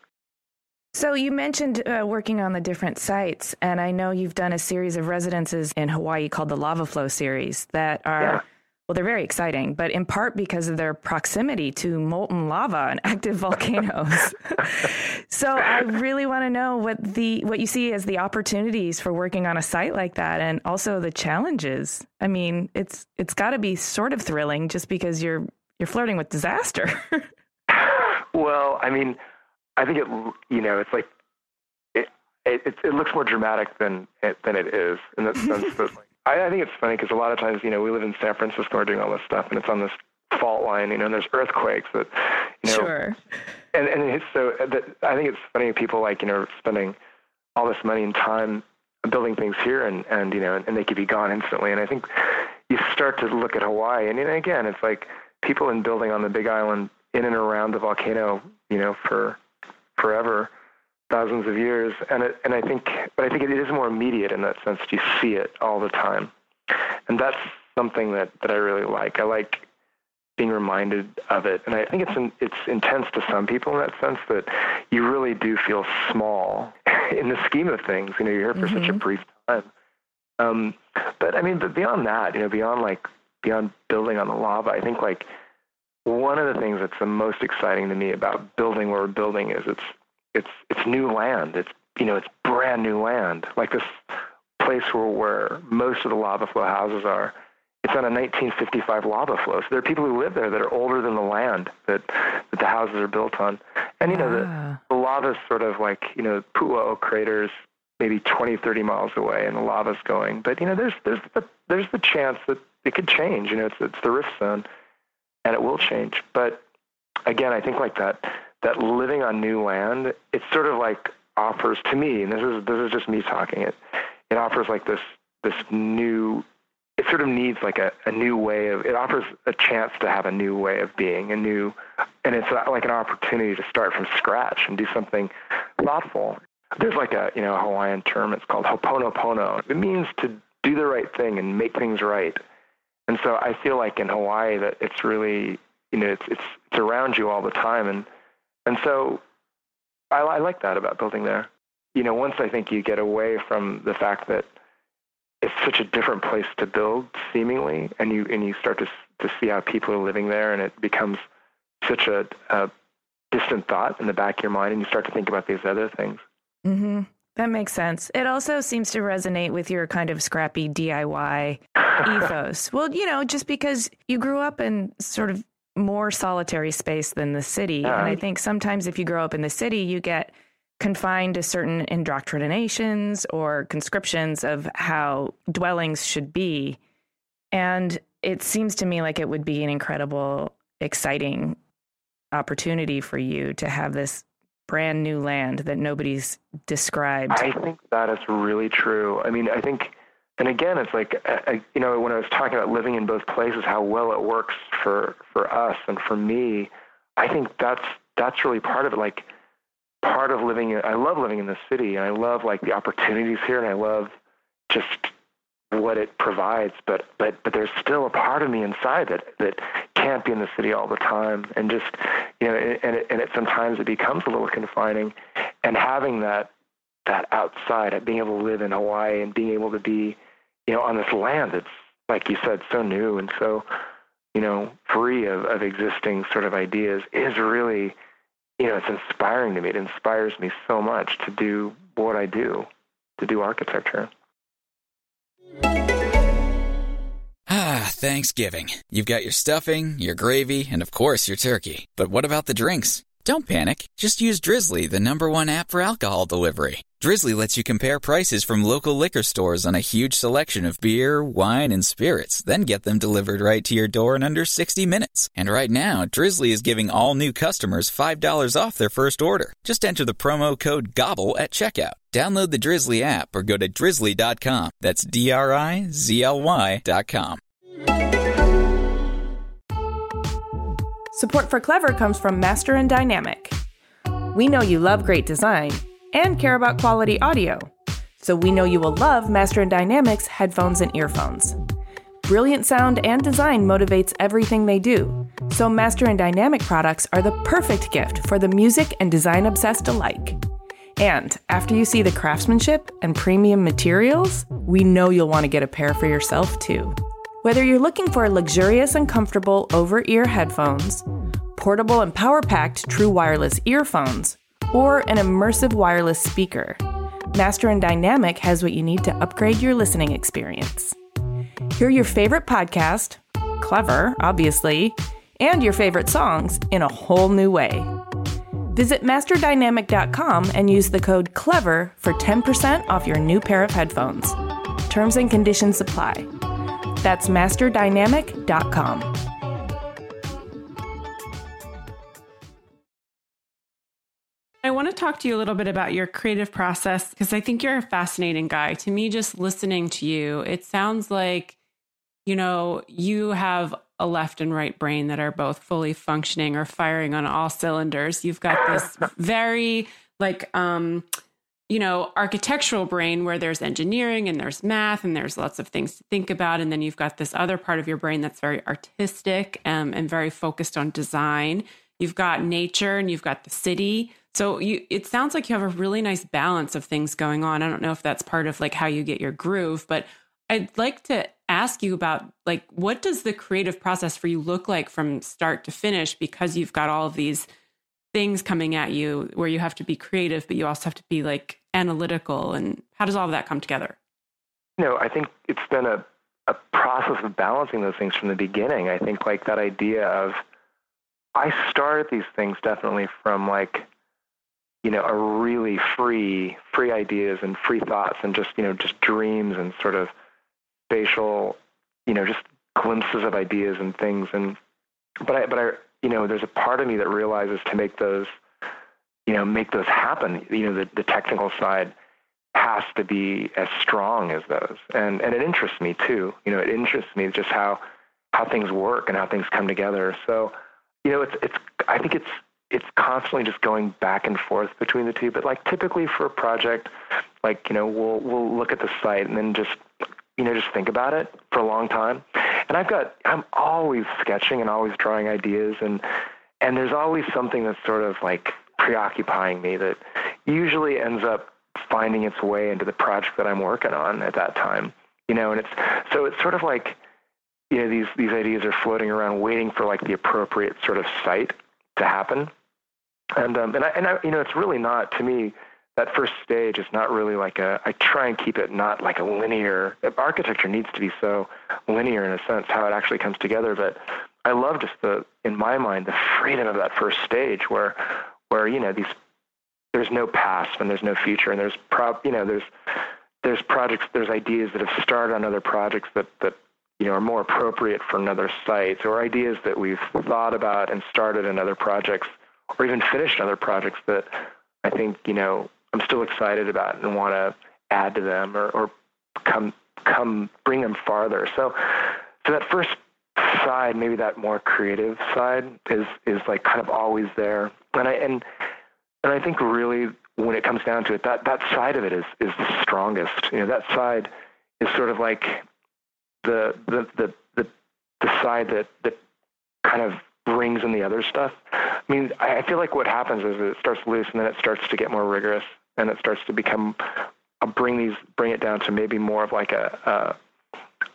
So you mentioned uh, working on the different sites, and I know you've done a series of residences in Hawaii called the Lava Flow series that are. Yeah. Well, they're very exciting, but in part because of their proximity to molten lava and active volcanoes. so I really want to know what the what you see as the opportunities for working on a site like that, and also the challenges. I mean, it's it's got to be sort of thrilling just because you're you're flirting with disaster. well, I mean, I think it, you know, it's like it, it, it looks more dramatic than it, than it is in the sense that like, I, I think it's funny because a lot of times, you know, we live in San Francisco, we're doing all this stuff, and it's on this fault line, you know, and there's earthquakes that, you know, sure. and and it's so uh, that I think it's funny people like you know spending all this money and time building things here, and and you know, and they could be gone instantly, and I think you start to look at Hawaii, and, and again, it's like people in building on the Big Island in and around the volcano, you know, for forever, thousands of years. And it, and I think, but I think it is more immediate in that sense. You see it all the time, and that's something that that I really like. I like being reminded of it, and I think it's in, it's intense to some people in that sense that you really do feel small in the scheme of things. You know, you're here for mm-hmm. such a mm-hmm. brief time. Um, but I mean, but beyond that, you know, beyond like beyond building on the lava, I think like one of the things that's the most exciting to me about building where we're building is it's it's it's new land. It's you know it's brand new land. Like this place where where most of the lava flow houses are. It's on a 1955 lava flow. So there are people who live there that are older than the land that that the houses are built on. And you know the, ah. the lava's sort of like you know Pu'u 'Ō'ō craters maybe 20, 30 miles away, and the lava's going. But you know there's there's the there's the chance that it could change. You know it's it's the rift zone and it will change. But again, I think like that that living on new land, it sort of like offers to me, and this is this is just me talking. It it offers like this this new. It sort of needs like a, a new way of. It offers a chance to have a new way of being, a new, and it's like an opportunity to start from scratch and do something thoughtful. There's like a you know Hawaiian term. It's called ho'oponopono. It means to do the right thing and make things right. And so I feel like in Hawaii that it's really, you know, it's, it's, it's around you all the time. And, and so I, I like that about building there. You know, once I think you get away from the fact that it's such a different place to build seemingly, and you, and you start to, to see how people are living there and it becomes such a, a distant thought in the back of your mind and you start to think about these other things. Mm-hmm. That makes sense. It also seems to resonate with your kind of scrappy DIY ethos. Well, you know, just because you grew up in sort of more solitary space than the city. Yeah. And I think sometimes if you grow up in the city, you get confined to certain indoctrinations or conscriptions of how dwellings should be. And it seems to me like it would be an incredible, exciting opportunity for you to have this brand new land that nobody's described. I think that is really true. I mean, I think, and again, it's like, I, you know, when I was talking about living in both places, how well it works for for us and for me. I think that's that's really part of it. Like, part of living. In, I love living in the city, and I love like the opportunities here, and I love just what it provides. But but but there's still a part of me inside that that can't be in the city all the time, and just you know, and it, and it sometimes it becomes a little confining. And having that that outside, being able to live in Hawaii and being able to be, you know, on this land that's like you said, so new and so, you know, free of, of existing sort of ideas is really, you know, it's inspiring to me. It inspires me so much to do what I do, to do architecture. Ah, Thanksgiving. You've got your stuffing, your gravy, and of course your turkey. But what about the drinks? Don't panic. Just use Drizly, the number one app for alcohol delivery. Drizly lets you compare prices from local liquor stores on a huge selection of beer, wine, and spirits, then get them delivered right to your door in under 60 minutes. And right now, Drizly is giving all new customers $5 off their first order. Just enter the promo code GOBBLE at checkout. Download the Drizly app or go to drizly.com. That's D R I Z L Y.com. Support for Clever comes from Master and Dynamic. We know you love great design and care about quality audio, so we know you will love Master and Dynamic's headphones and earphones. Brilliant sound and design motivates everything they do, so Master and Dynamic products are the perfect gift for the music and design obsessed alike. And after you see the craftsmanship and premium materials, we know you'll want to get a pair for yourself too. Whether you're looking for luxurious and comfortable over ear headphones, portable and power packed true wireless earphones, or an immersive wireless speaker, Master and Dynamic has what you need to upgrade your listening experience. Hear your favorite podcast, clever, obviously, and your favorite songs in a whole new way. Visit masterdynamic.com and use the code CLEVER for 10% off your new pair of headphones. Terms and conditions apply. That's masterdynamic.com. I want to talk to you a little bit about your creative process because I think you're a fascinating guy. To me, just listening to you, it sounds like, you know, you have a left and right brain that are both fully functioning or firing on all cylinders. You've got this very like um you know, architectural brain where there's engineering and there's math and there's lots of things to think about. And then you've got this other part of your brain that's very artistic um, and very focused on design. You've got nature and you've got the city. So you, it sounds like you have a really nice balance of things going on. I don't know if that's part of like how you get your groove, but I'd like to ask you about like what does the creative process for you look like from start to finish because you've got all of these things coming at you where you have to be creative but you also have to be like analytical and how does all of that come together you know i think it's been a, a process of balancing those things from the beginning i think like that idea of i started these things definitely from like you know a really free free ideas and free thoughts and just you know just dreams and sort of spatial, you know, just glimpses of ideas and things. And but I, but I, you know, there's a part of me that realizes to make those, you know, make those happen. You know, the, the technical side has to be as strong as those, and and it interests me too. You know, it interests me just how how things work and how things come together. So, you know, it's it's I think it's it's constantly just going back and forth between the two. But like typically for a project, like you know, we'll we'll look at the site and then just you know, just think about it for a long time. And I've got, I'm always sketching and always drawing ideas, and and there's always something that's sort of like preoccupying me that usually ends up finding its way into the project that I'm working on at that time. You know, and it's so it's sort of like you know these these ideas are floating around, waiting for like the appropriate sort of site to happen. And um, and I and I, you know, it's really not to me that first stage is not really like a. I try and keep it not like a linear. Architecture needs to be so linear in a sense how it actually comes together, but I love just the in my mind the freedom of that first stage where where you know these there's no past and there's no future and there's prop you know there's there's projects there's ideas that have started on other projects that that you know are more appropriate for another site or ideas that we've thought about and started in other projects or even finished other projects that I think you know I'm still excited about and want to add to them or, or come come bring them farther. So so that first side, maybe that more creative side, is is like kind of always there. And I and and I think really when it comes down to it, that that side of it is is the strongest. You know, that side is sort of like the the the the, the side that that kind of brings in the other stuff. I mean, I feel like what happens is it starts loose and then it starts to get more rigorous and it starts to become I'll bring these bring it down to maybe more of like a, a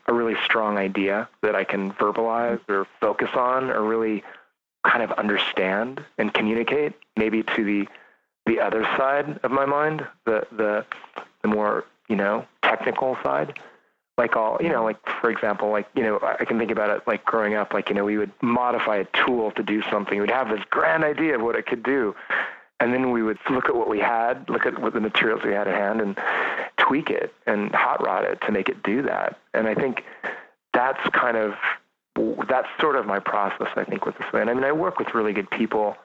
a really strong idea that I can verbalize or focus on or really kind of understand and communicate maybe to the the other side of my mind, the the the more, you know, technical side. Like all, you know, like for example, like, you know, I can think about it like growing up, like, you know, we would modify a tool to do something. We'd have this grand idea of what it could do. And then we would look at what we had, look at what the materials we had at hand and tweak it and hot rod it to make it do that. And I think that's kind of that's sort of my process. I think with this band. I mean, I work with really good people,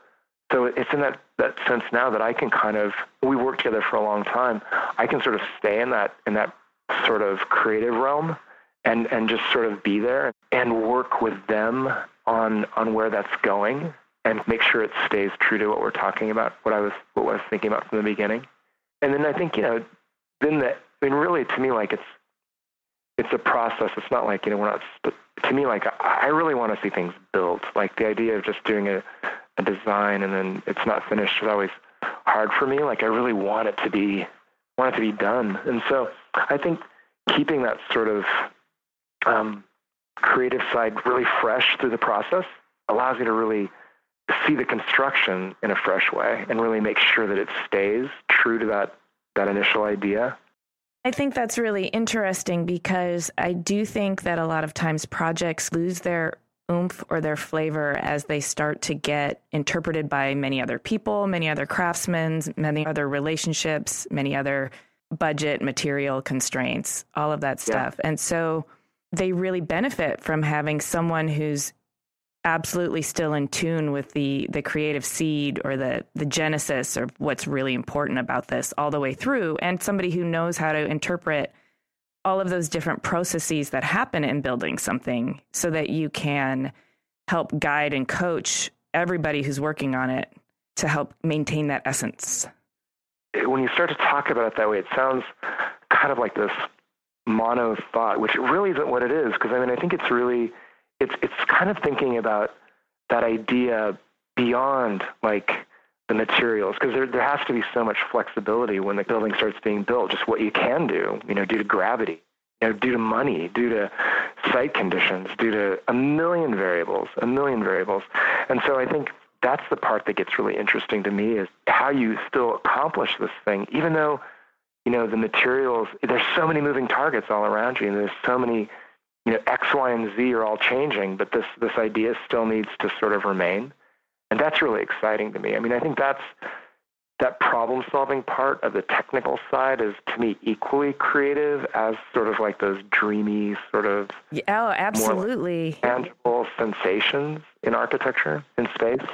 so it's in that that sense now that I can kind of we work together for a long time. I can sort of stay in that in that sort of creative realm and and just sort of be there and work with them on on where that's going and make sure it stays true to what we're talking about, what I was what I was thinking about from the beginning. And then I think you know then the, I mean, really, to me, like it's it's a process. It's not like you know we're not. To me, like I really want to see things built. Like the idea of just doing a, a design and then it's not finished is always hard for me. Like I really want it to be want it to be done. And so I think keeping that sort of um, creative side really fresh through the process allows you to really see the construction in a fresh way and really make sure that it stays true to that that initial idea. I think that's really interesting because I do think that a lot of times projects lose their oomph or their flavor as they start to get interpreted by many other people, many other craftsmen, many other relationships, many other budget, material constraints, all of that stuff. Yeah. And so they really benefit from having someone who's absolutely still in tune with the the creative seed or the the genesis or what's really important about this all the way through and somebody who knows how to interpret all of those different processes that happen in building something so that you can help guide and coach everybody who's working on it to help maintain that essence. When you start to talk about it that way it sounds kind of like this mono thought which really isn't what it is because i mean i think it's really it's it's kind of thinking about that idea beyond like the materials because there there has to be so much flexibility when the building starts being built just what you can do you know due to gravity you know due to money due to site conditions due to a million variables a million variables. And so i think that's the part that gets really interesting to me is how you still accomplish this thing even though you know the materials there's so many moving targets all around you and there's so many you know, X, Y, and Z are all changing, but this this idea still needs to sort of remain, and that's really exciting to me. I mean, I think that's that problem solving part of the technical side is to me equally creative as sort of like those dreamy sort of yeah, oh absolutely. tangible sensations in architecture in space.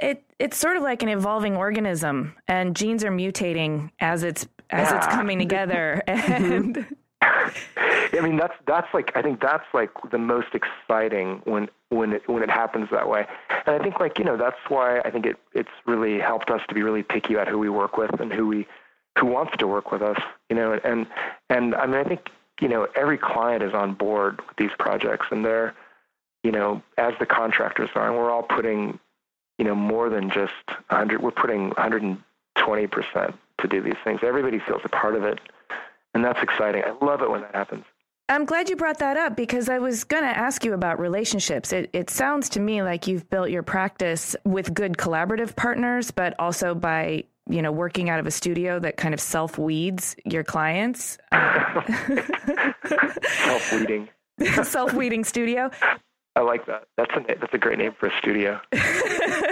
It it's sort of like an evolving organism and genes are mutating as it's as yeah. it's coming together. Mm-hmm. And I mean, that's that's like I think that's like the most exciting when when it when it happens that way. And I think like you know that's why I think it it's really helped us to be really picky about who we work with and who we who wants to work with us. You know, and and I mean I think you know every client is on board with these projects and they're you know as the contractors are and we're all putting you know more than just 100 we're putting 120 percent to do these things. Everybody feels a part of it and that's exciting. I love it when that happens. I'm glad you brought that up because I was going to ask you about relationships. It, it sounds to me like you've built your practice with good collaborative partners, but also by you know, working out of a studio that kind of self weeds your clients. Uh, self weeding. self weeding studio. I like that. That's a that's a great name for a studio.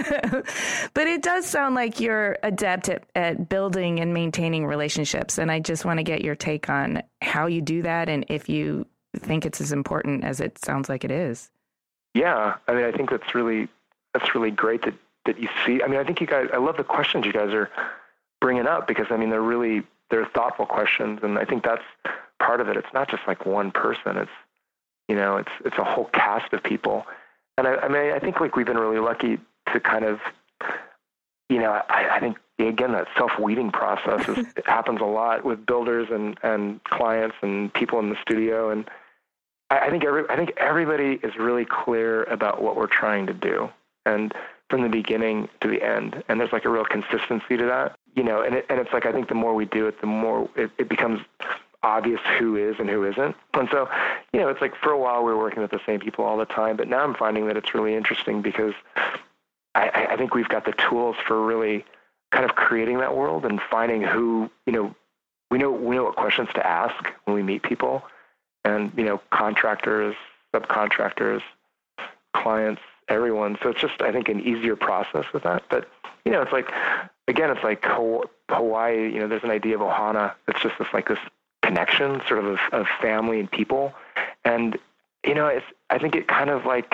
but it does sound like you're adept at, at building and maintaining relationships, and I just want to get your take on how you do that, and if you think it's as important as it sounds like it is. Yeah, I mean, I think that's really that's really great that that you see. I mean, I think you guys. I love the questions you guys are bringing up because I mean they're really they're thoughtful questions, and I think that's part of it. It's not just like one person. It's you know, it's it's a whole cast of people, and I, I mean, I think like we've been really lucky to kind of, you know, I, I think again that self weeding process is, it happens a lot with builders and and clients and people in the studio, and I, I think every I think everybody is really clear about what we're trying to do, and from the beginning to the end, and there's like a real consistency to that, you know, and it, and it's like I think the more we do it, the more it, it becomes obvious who is and who isn't. And so, you know, it's like for a while we were working with the same people all the time, but now I'm finding that it's really interesting because I, I think we've got the tools for really kind of creating that world and finding who, you know, we know we know what questions to ask when we meet people, and you know, contractors, subcontractors, clients, everyone. So it's just I think an easier process with that. But you know, it's like again, it's like Hawaii. You know, there's an idea of ohana. It's just this like this connection, sort of, of, of family and people. And, you know, it's, I think it kind of like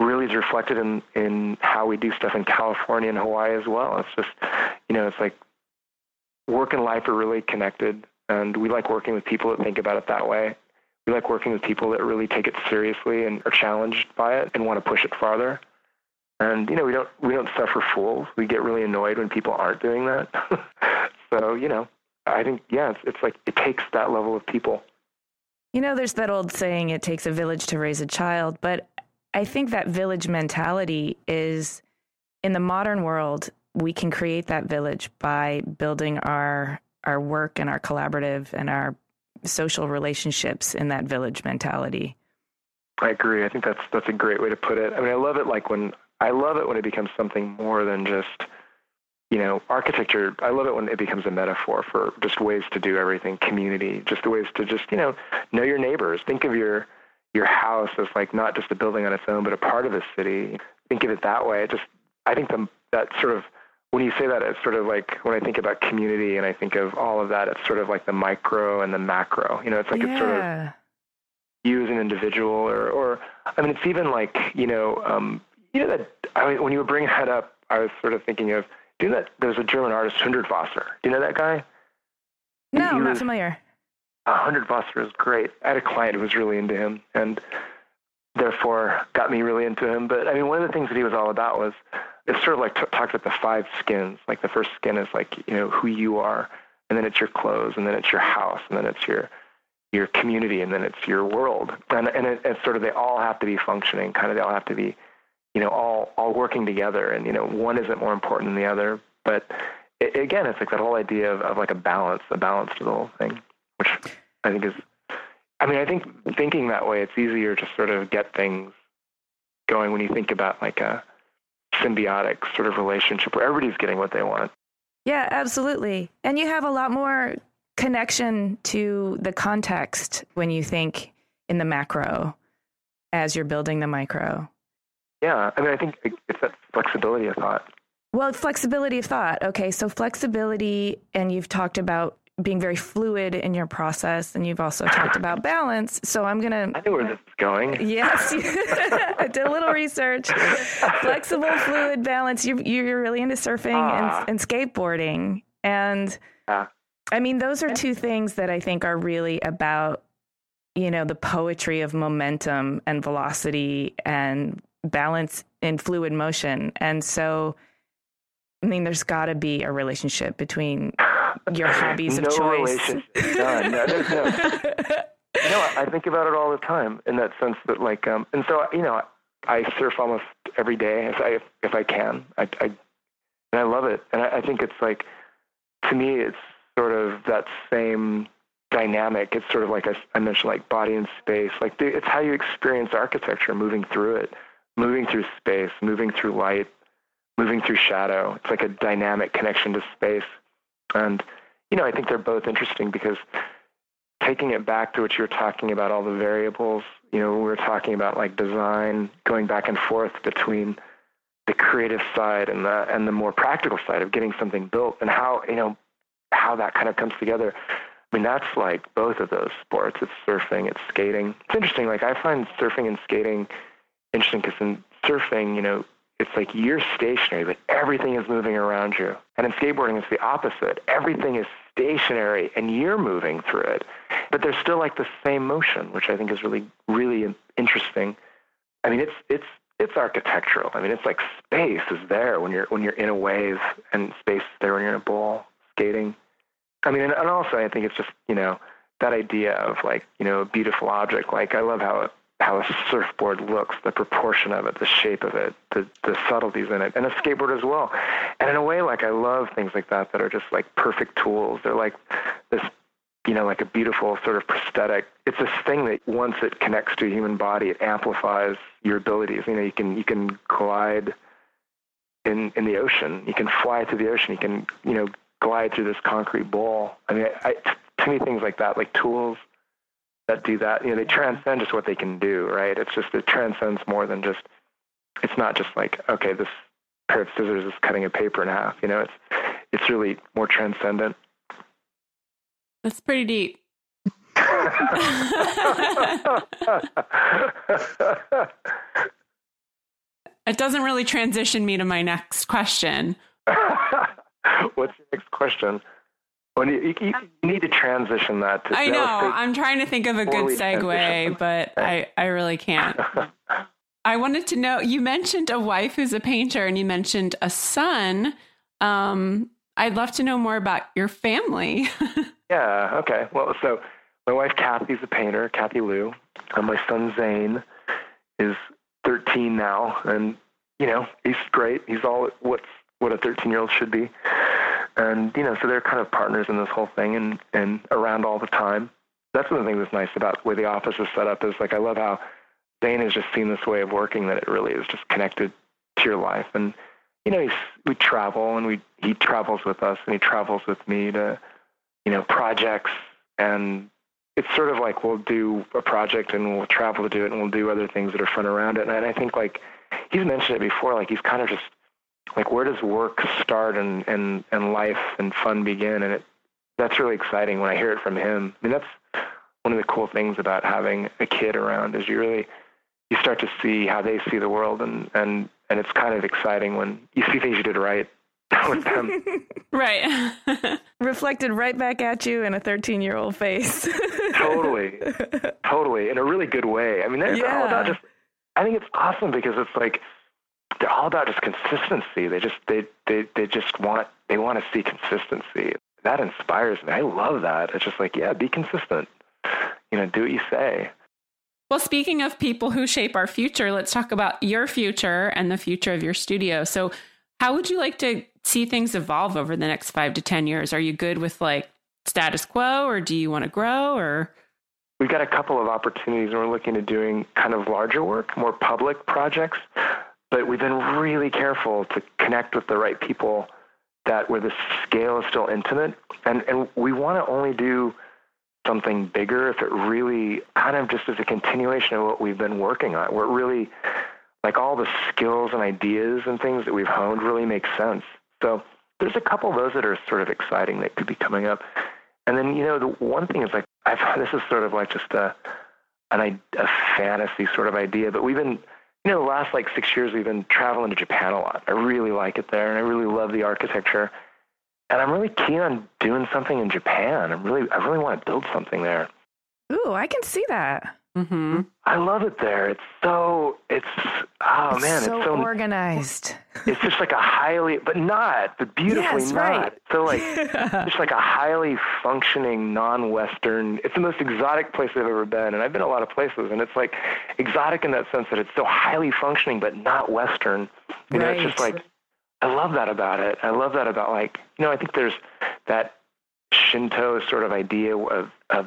really is reflected in, in how we do stuff in California and Hawaii as well. It's just, you know, it's like work and life are really connected. And we like working with people that think about it that way. We like working with people that really take it seriously and are challenged by it and want to push it farther. And you know, we don't we don't suffer fools. We get really annoyed when people aren't doing that. so you know, I think, yeah, it's, it's like it takes that level of people. You know, there's that old saying, it takes a village to raise a child. But I think that village mentality is in the modern world, we can create that village by building our our work and our collaborative and our social relationships in that village mentality. I agree. I think that's that's a great way to put it. I mean, I love it like when I love it when it becomes something more than just you know, architecture, I love it when it becomes a metaphor for just ways to do everything, community, just the ways to just, you know, know your neighbors. Think of your your house as like not just a building on its own, but a part of the city. Think of it that way. It just I think the, that sort of when you say that, it's sort of like when I think about community and I think of all of that, it's sort of like the micro and the macro. You know, it's like yeah. it's sort of you as an individual, or, or I mean, it's even like you know, um, you know that I mean, when you were bringing that up, I was sort of thinking of do you know that there's a German artist, Hundertwasser? Do you know that guy? No, he I'm not familiar. Uh, Hundertwasser is great. I had a client who was really into him and therefore got me really into him. But I mean, one of the things that he was all about was it's sort of like t- talks about the five skins. Like the first skin is like, you know, who you are, and then it's your clothes, and then it's your house, and then it's your your community, and then it's your world. And, and it, it's sort of they all have to be functioning, kind of they all have to be you know, all all working together, and you know, one isn't more important than the other. But it, again, it's like that whole idea of, of like a balance, a balance to the whole thing, I think is. I mean, I think thinking that way, it's easier to sort of get things going when you think about like a symbiotic sort of relationship where everybody's getting what they want. Yeah, absolutely. And you have a lot more connection to the context when you think in the macro as you're building the micro. Yeah, I mean, I think it's that flexibility of thought. Well, flexibility of thought. Okay, so flexibility, and you've talked about being very fluid in your process, and you've also talked about balance. So I'm gonna. I know where this is going. Yes, I did a little research. Flexible, fluid, balance. You, you're really into surfing ah. and, and, skateboarding, and yeah. I mean, those are two things that I think are really about you know the poetry of momentum and velocity and balance in fluid motion. And so, I mean, there's got to be a relationship between your hobbies no of choice. None. No, no. you know, I think about it all the time in that sense that, like, um, and so, you know, I surf almost every day if I, if I can. I, I, and I love it. And I, I think it's like, to me, it's sort of that same dynamic. It's sort of like I, I mentioned, like body and space. Like it's how you experience architecture, moving through it moving through space, moving through light, moving through shadow. It's like a dynamic connection to space. And, you know, I think they're both interesting because taking it back to what you were talking about, all the variables, you know, we were talking about like design, going back and forth between the creative side and the and the more practical side of getting something built and how, you know, how that kind of comes together. I mean, that's like both of those sports. It's surfing, it's skating. It's interesting. Like I find surfing and skating interesting because in surfing, you know, it's like you're stationary, but everything is moving around you. And in skateboarding, it's the opposite. Everything is stationary and you're moving through it. But there's still like the same motion, which I think is really, really interesting. I mean, it's, it's, it's architectural. I mean, it's like space is there when you're, when you're in a wave and space is there when you're in a bowl skating. I mean, and, and also I think it's just, you know, that idea of like, you know, a beautiful object. Like I love how how a surfboard looks, the proportion of it, the shape of it, the, the subtleties in it, and a skateboard as well. And in a way, like I love things like that that are just like perfect tools. They're like this, you know, like a beautiful sort of prosthetic. It's this thing that once it connects to a human body, it amplifies your abilities. You know, you can you can glide in in the ocean. You can fly through the ocean. You can you know glide through this concrete bowl. I mean, I, to me, things like that, like tools that do that. You know, they transcend just what they can do, right? It's just it transcends more than just. It's not just like okay, this pair of scissors is cutting a paper in half. You know, it's it's really more transcendent. That's pretty deep. it doesn't really transition me to my next question. What's your next question? Well, you, you, you, need to transition that. To, I know. I'm trying to think of a good segue, but I, I really can't. I wanted to know. You mentioned a wife who's a painter, and you mentioned a son. Um, I'd love to know more about your family. yeah. Okay. Well, so my wife Kathy's a painter, Kathy Lou, and my son Zane is 13 now, and you know he's great. He's all what's what a 13 year old should be and you know, so they're kind of partners in this whole thing and and around all the time. That's one of the things that's nice about where the office is set up. Is like I love how Zane has just seen this way of working that it really is just connected to your life. And you know, he's, we travel and we he travels with us and he travels with me to you know projects and it's sort of like we'll do a project and we'll travel to do it and we'll do other things that are fun around it. And I think like he's mentioned it before, like he's kind of just like where does work start and and and life and fun begin? And it that's really exciting when i hear it from him. I mean that's one of the cool things about having a kid around is you really you start to see how they see the world and and and it's kind of exciting when you see things you did right with them. Right. Reflected right back at you in a 13 year old face. Totally. Totally. In a really good way. I mean they're yeah. all about just i think it's awesome because it's like they're all about just consistency. They just they they they just want they want to see consistency. That inspires me. I love that. It's just like, yeah, be consistent. You know, do what you say. Well, speaking of people who shape our future, let's talk about your future and the future of your studio. So, how would you like to see things evolve over the next 5 to 10 years? Are you good with like status quo or do you want to grow or We've got a couple of opportunities and we're looking at doing kind of larger work, more public projects but we've been really careful to connect with the right people that where the scale is still intimate. And and we want to only do something bigger if it really kind of just is a continuation of what we've been working on. Where it really like all the skills and ideas and things that we've honed really make sense. So there's a couple of those that are sort of exciting that could be coming up. And then you know the one thing is like I've this is sort of like just a an a fantasy sort of idea but we've been you know, the last like six years we've been traveling to Japan a lot. I really like it there, and I really love the architecture. And I'm really keen on doing something in Japan. I'm really, I really want to build something there. Ooh, I can see that. Mm-hmm. I love it there. It's so it's oh it's man, so it's so organized. It's just like a highly, but not, but beautifully yes, not. Right. So like, just like a highly functioning non-Western. It's the most exotic place I've ever been, and I've been a lot of places, and it's like exotic in that sense that it's so highly functioning, but not Western. You know, right. it's just like I love that about it. I love that about like you know, I think there's that Shinto sort of idea of of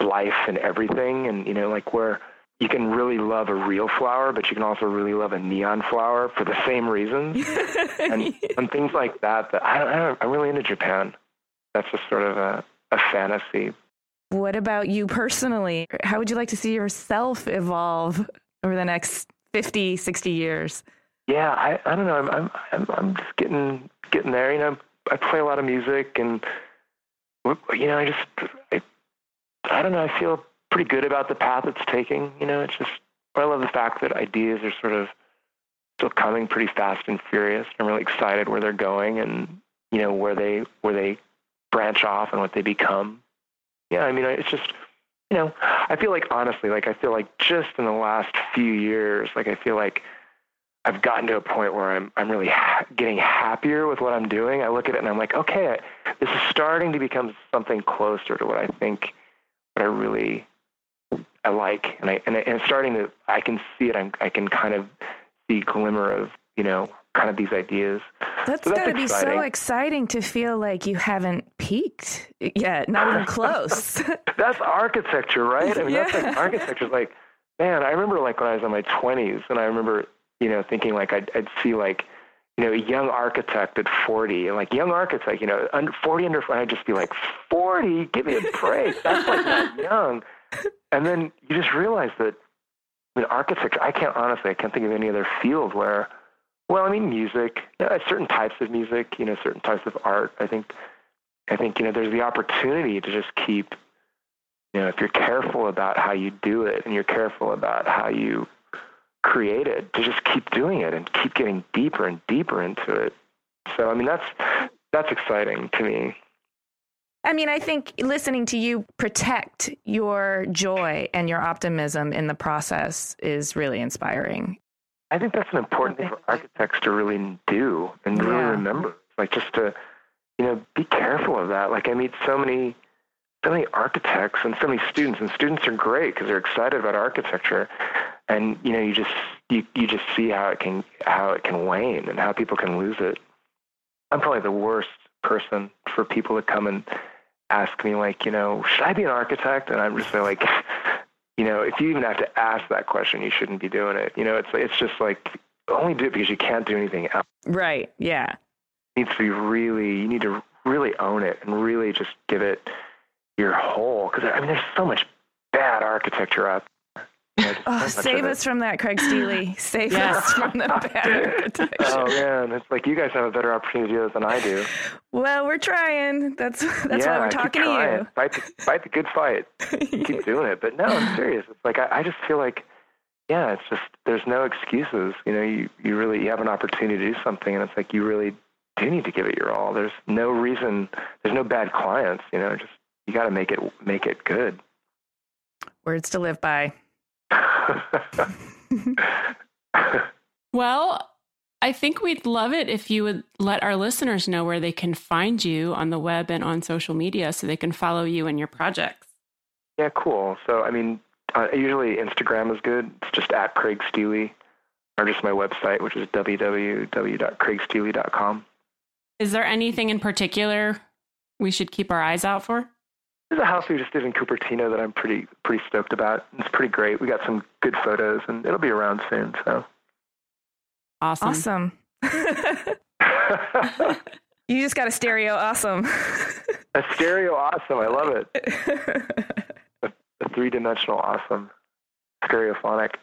life and everything and you know like where you can really love a real flower, but you can also really love a neon flower for the same reasons, and, and things like that. That I, don't I don't I'm really into Japan. That's just sort of a, a fantasy. What about you personally? How would you like to see yourself evolve over the next 50, 60 years? Yeah, I, I don't know. I'm, I'm I'm I'm just getting getting there. You know, I play a lot of music, and you know, I just I, I don't know. I feel pretty good about the path it's taking. You know, it's just I love the fact that ideas are sort of still coming pretty fast and furious. I'm really excited where they're going and you know where they where they branch off and what they become. Yeah, I mean, it's just you know, I feel like honestly, like I feel like just in the last few years, like I feel like I've gotten to a point where I'm I'm really ha- getting happier with what I'm doing. I look at it and I'm like, okay, I, this is starting to become something closer to what I think, what I really I like, and I and, and starting to. I can see it. I'm, I can kind of see glimmer of you know kind of these ideas. That's, so that's got to be so exciting to feel like you haven't peaked yet, not even close. that's architecture, right? I mean, yeah. that's like architecture. Like, man, I remember like when I was in my 20s, and I remember you know thinking like I'd, I'd see like you know, a young architect at 40, and like young architect, you know, under 40 under, I'd just be like, 40, give me a break. That's like not young and then you just realize that in architecture, I can't honestly, I can't think of any other field where, well, I mean, music, you know, certain types of music, you know, certain types of art. I think, I think, you know, there's the opportunity to just keep, you know, if you're careful about how you do it and you're careful about how you create it, to just keep doing it and keep getting deeper and deeper into it. So, I mean, that's that's exciting to me. I mean, I think listening to you protect your joy and your optimism in the process is really inspiring. I think that's an important thing for architects to really do and really remember. Like just to, you know, be careful of that. Like I meet so many, so many architects and so many students, and students are great because they're excited about architecture, and you know, you just you you just see how it can how it can wane and how people can lose it. I'm probably the worst person for people to come and ask me like, you know, should I be an architect? And I'm just like, you know, if you even have to ask that question, you shouldn't be doing it. You know, it's it's just like only do it because you can't do anything else. Right. Yeah. It needs to be really. You need to really own it and really just give it your whole. Because I mean, there's so much bad architecture out oh, save us from that, Craig Steely. Save us from the bad Oh man, it's like you guys have a better opportunity to do it than I do. Well, we're trying. That's that's yeah, why we're talking to you. Fight the, fight the good fight. keep doing it. But no, I'm serious. It's like I, I just feel like, yeah, it's just there's no excuses. You know, you you really you have an opportunity to do something, and it's like you really do need to give it your all. There's no reason. There's no bad clients. You know, just you got to make it make it good. Words to live by. well, I think we'd love it if you would let our listeners know where they can find you on the web and on social media so they can follow you and your projects. Yeah, cool. So, I mean, uh, usually Instagram is good. It's just at Craig Steely, or just my website, which is www.craigsteely.com. Is there anything in particular we should keep our eyes out for? There's a house we just did in Cupertino that I'm pretty pretty stoked about. It's pretty great. We got some good photos, and it'll be around soon. So awesome! Awesome. you just got a stereo awesome. a stereo awesome. I love it. a, a three dimensional awesome. Stereophonic.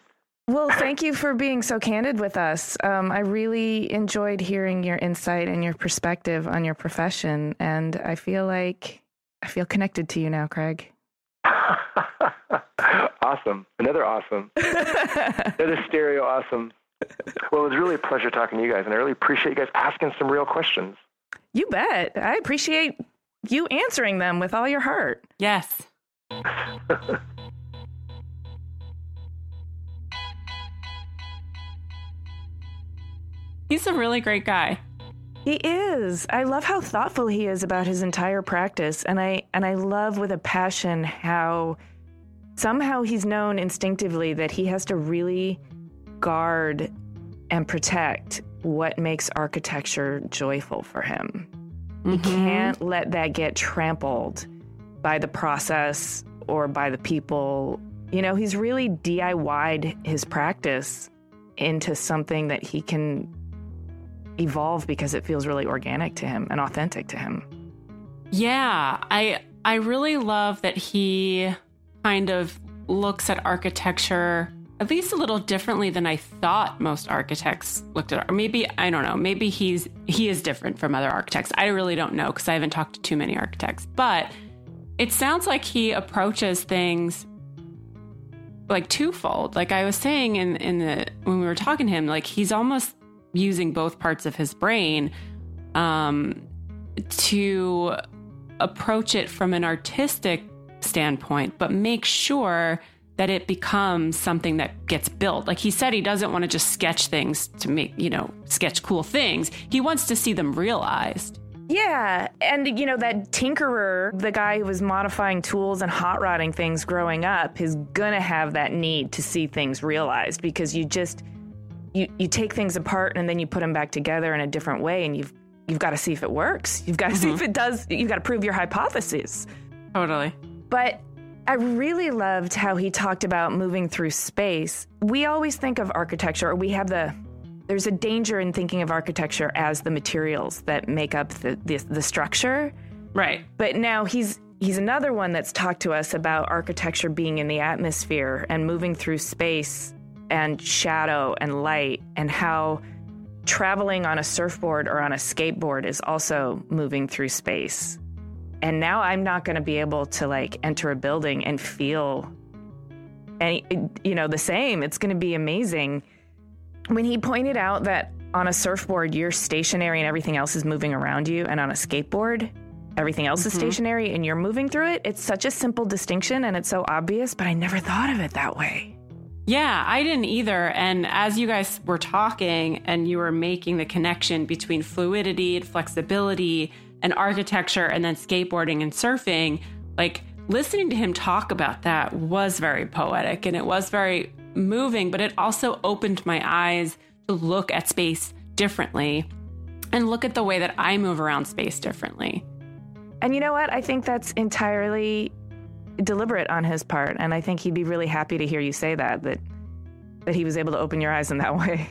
Well, thank you for being so candid with us. Um, I really enjoyed hearing your insight and your perspective on your profession, and I feel like I feel connected to you now, Craig. awesome. Another awesome. Another stereo awesome. Well, it was really a pleasure talking to you guys, and I really appreciate you guys asking some real questions. You bet. I appreciate you answering them with all your heart. Yes. He's a really great guy. He is. I love how thoughtful he is about his entire practice and I and I love with a passion how somehow he's known instinctively that he has to really guard and protect what makes architecture joyful for him. Mm-hmm. He can't let that get trampled by the process or by the people You know, he's really DIY'd his practice into something that he can evolve because it feels really organic to him and authentic to him. Yeah, I I really love that he kind of looks at architecture at least a little differently than I thought most architects looked at. Or maybe I don't know. Maybe he's he is different from other architects. I really don't know because I haven't talked to too many architects. But it sounds like he approaches things like twofold. Like I was saying in in the when we were talking to him, like he's almost using both parts of his brain um, to approach it from an artistic standpoint, but make sure that it becomes something that gets built. Like he said, he doesn't want to just sketch things to make, you know, sketch cool things. He wants to see them realized. Yeah. And, you know, that tinkerer, the guy who was modifying tools and hot rodding things growing up, is going to have that need to see things realized because you just, you, you take things apart and then you put them back together in a different way and you've, you've got to see if it works. You've got to mm-hmm. see if it does. You've got to prove your hypothesis. Totally. But I really loved how he talked about moving through space. We always think of architecture, or we have the there's a danger in thinking of architecture as the materials that make up the, the, the structure. Right. But now he's he's another one that's talked to us about architecture being in the atmosphere and moving through space and shadow and light and how traveling on a surfboard or on a skateboard is also moving through space. And now I'm not going to be able to like enter a building and feel any you know the same. It's going to be amazing when he pointed out that on a surfboard, you're stationary and everything else is moving around you, and on a skateboard, everything else mm-hmm. is stationary and you're moving through it, it's such a simple distinction and it's so obvious, but I never thought of it that way. Yeah, I didn't either. And as you guys were talking and you were making the connection between fluidity and flexibility and architecture and then skateboarding and surfing, like listening to him talk about that was very poetic and it was very moving, but it also opened my eyes to look at space differently and look at the way that I move around space differently. And you know what? I think that's entirely deliberate on his part, and I think he'd be really happy to hear you say that that that he was able to open your eyes in that way.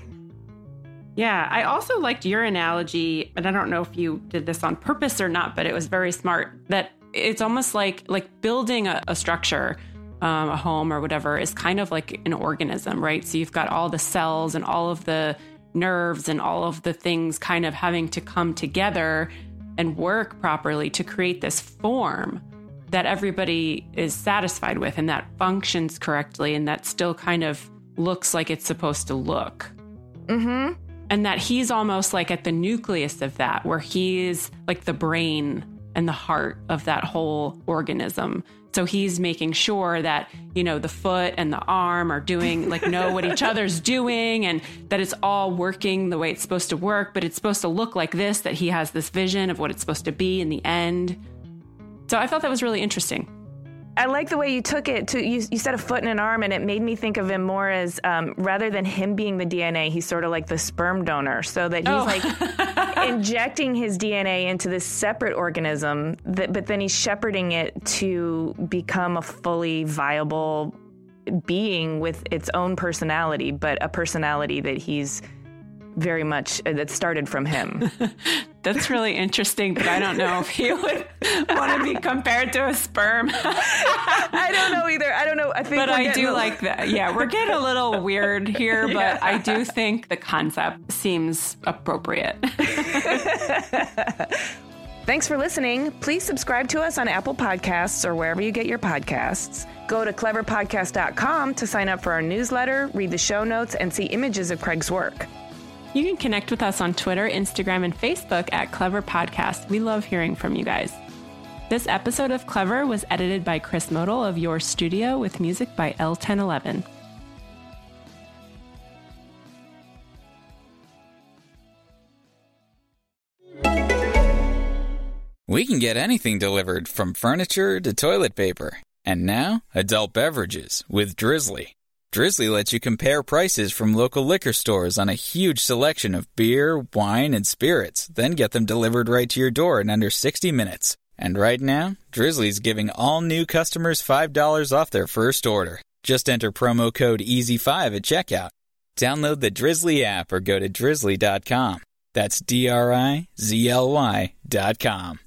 Yeah, I also liked your analogy, and I don't know if you did this on purpose or not, but it was very smart that it's almost like like building a, a structure um, a home or whatever is kind of like an organism, right? So you've got all the cells and all of the nerves and all of the things kind of having to come together and work properly to create this form that everybody is satisfied with and that functions correctly and that still kind of looks like it's supposed to look. Mm-hmm. And that he's almost like at the nucleus of that, where he's like the brain and the heart of that whole organism. So he's making sure that, you know, the foot and the arm are doing, like, know what each other's doing and that it's all working the way it's supposed to work, but it's supposed to look like this, that he has this vision of what it's supposed to be in the end. So I thought that was really interesting. I like the way you took it to you, you said a foot and an arm, and it made me think of him more as um, rather than him being the DNA, he's sort of like the sperm donor, so that he's oh. like injecting his DNA into this separate organism, that, but then he's shepherding it to become a fully viable being with its own personality, but a personality that he's very much uh, that started from him. That's really interesting, but I don't know if he would want to be compared to a sperm. I don't know either. I don't know. I think, but I do like that. Yeah, we're getting a little weird here, but yeah. I do think the concept seems appropriate. Thanks for listening. Please subscribe to us on Apple Podcasts or wherever you get your podcasts. Go to cleverpodcast.com to sign up for our newsletter, read the show notes, and see images of Craig's work. You can connect with us on Twitter, Instagram, and Facebook at Clever Podcast. We love hearing from you guys. This episode of Clever was edited by Chris Modl of Your Studio with music by El Ten Eleven. We can get anything delivered from furniture to toilet paper. And now, adult beverages with Drizly. Drizly lets you compare prices from local liquor stores on a huge selection of beer, wine, and spirits, then get them delivered right to your door in under 60 minutes. And right now, Drizly's giving all new customers $5 off their first order. Just enter promo code EASY5 at checkout. Download the Drizzly app or go to drizly.com. That's D R I Z L Y dot com.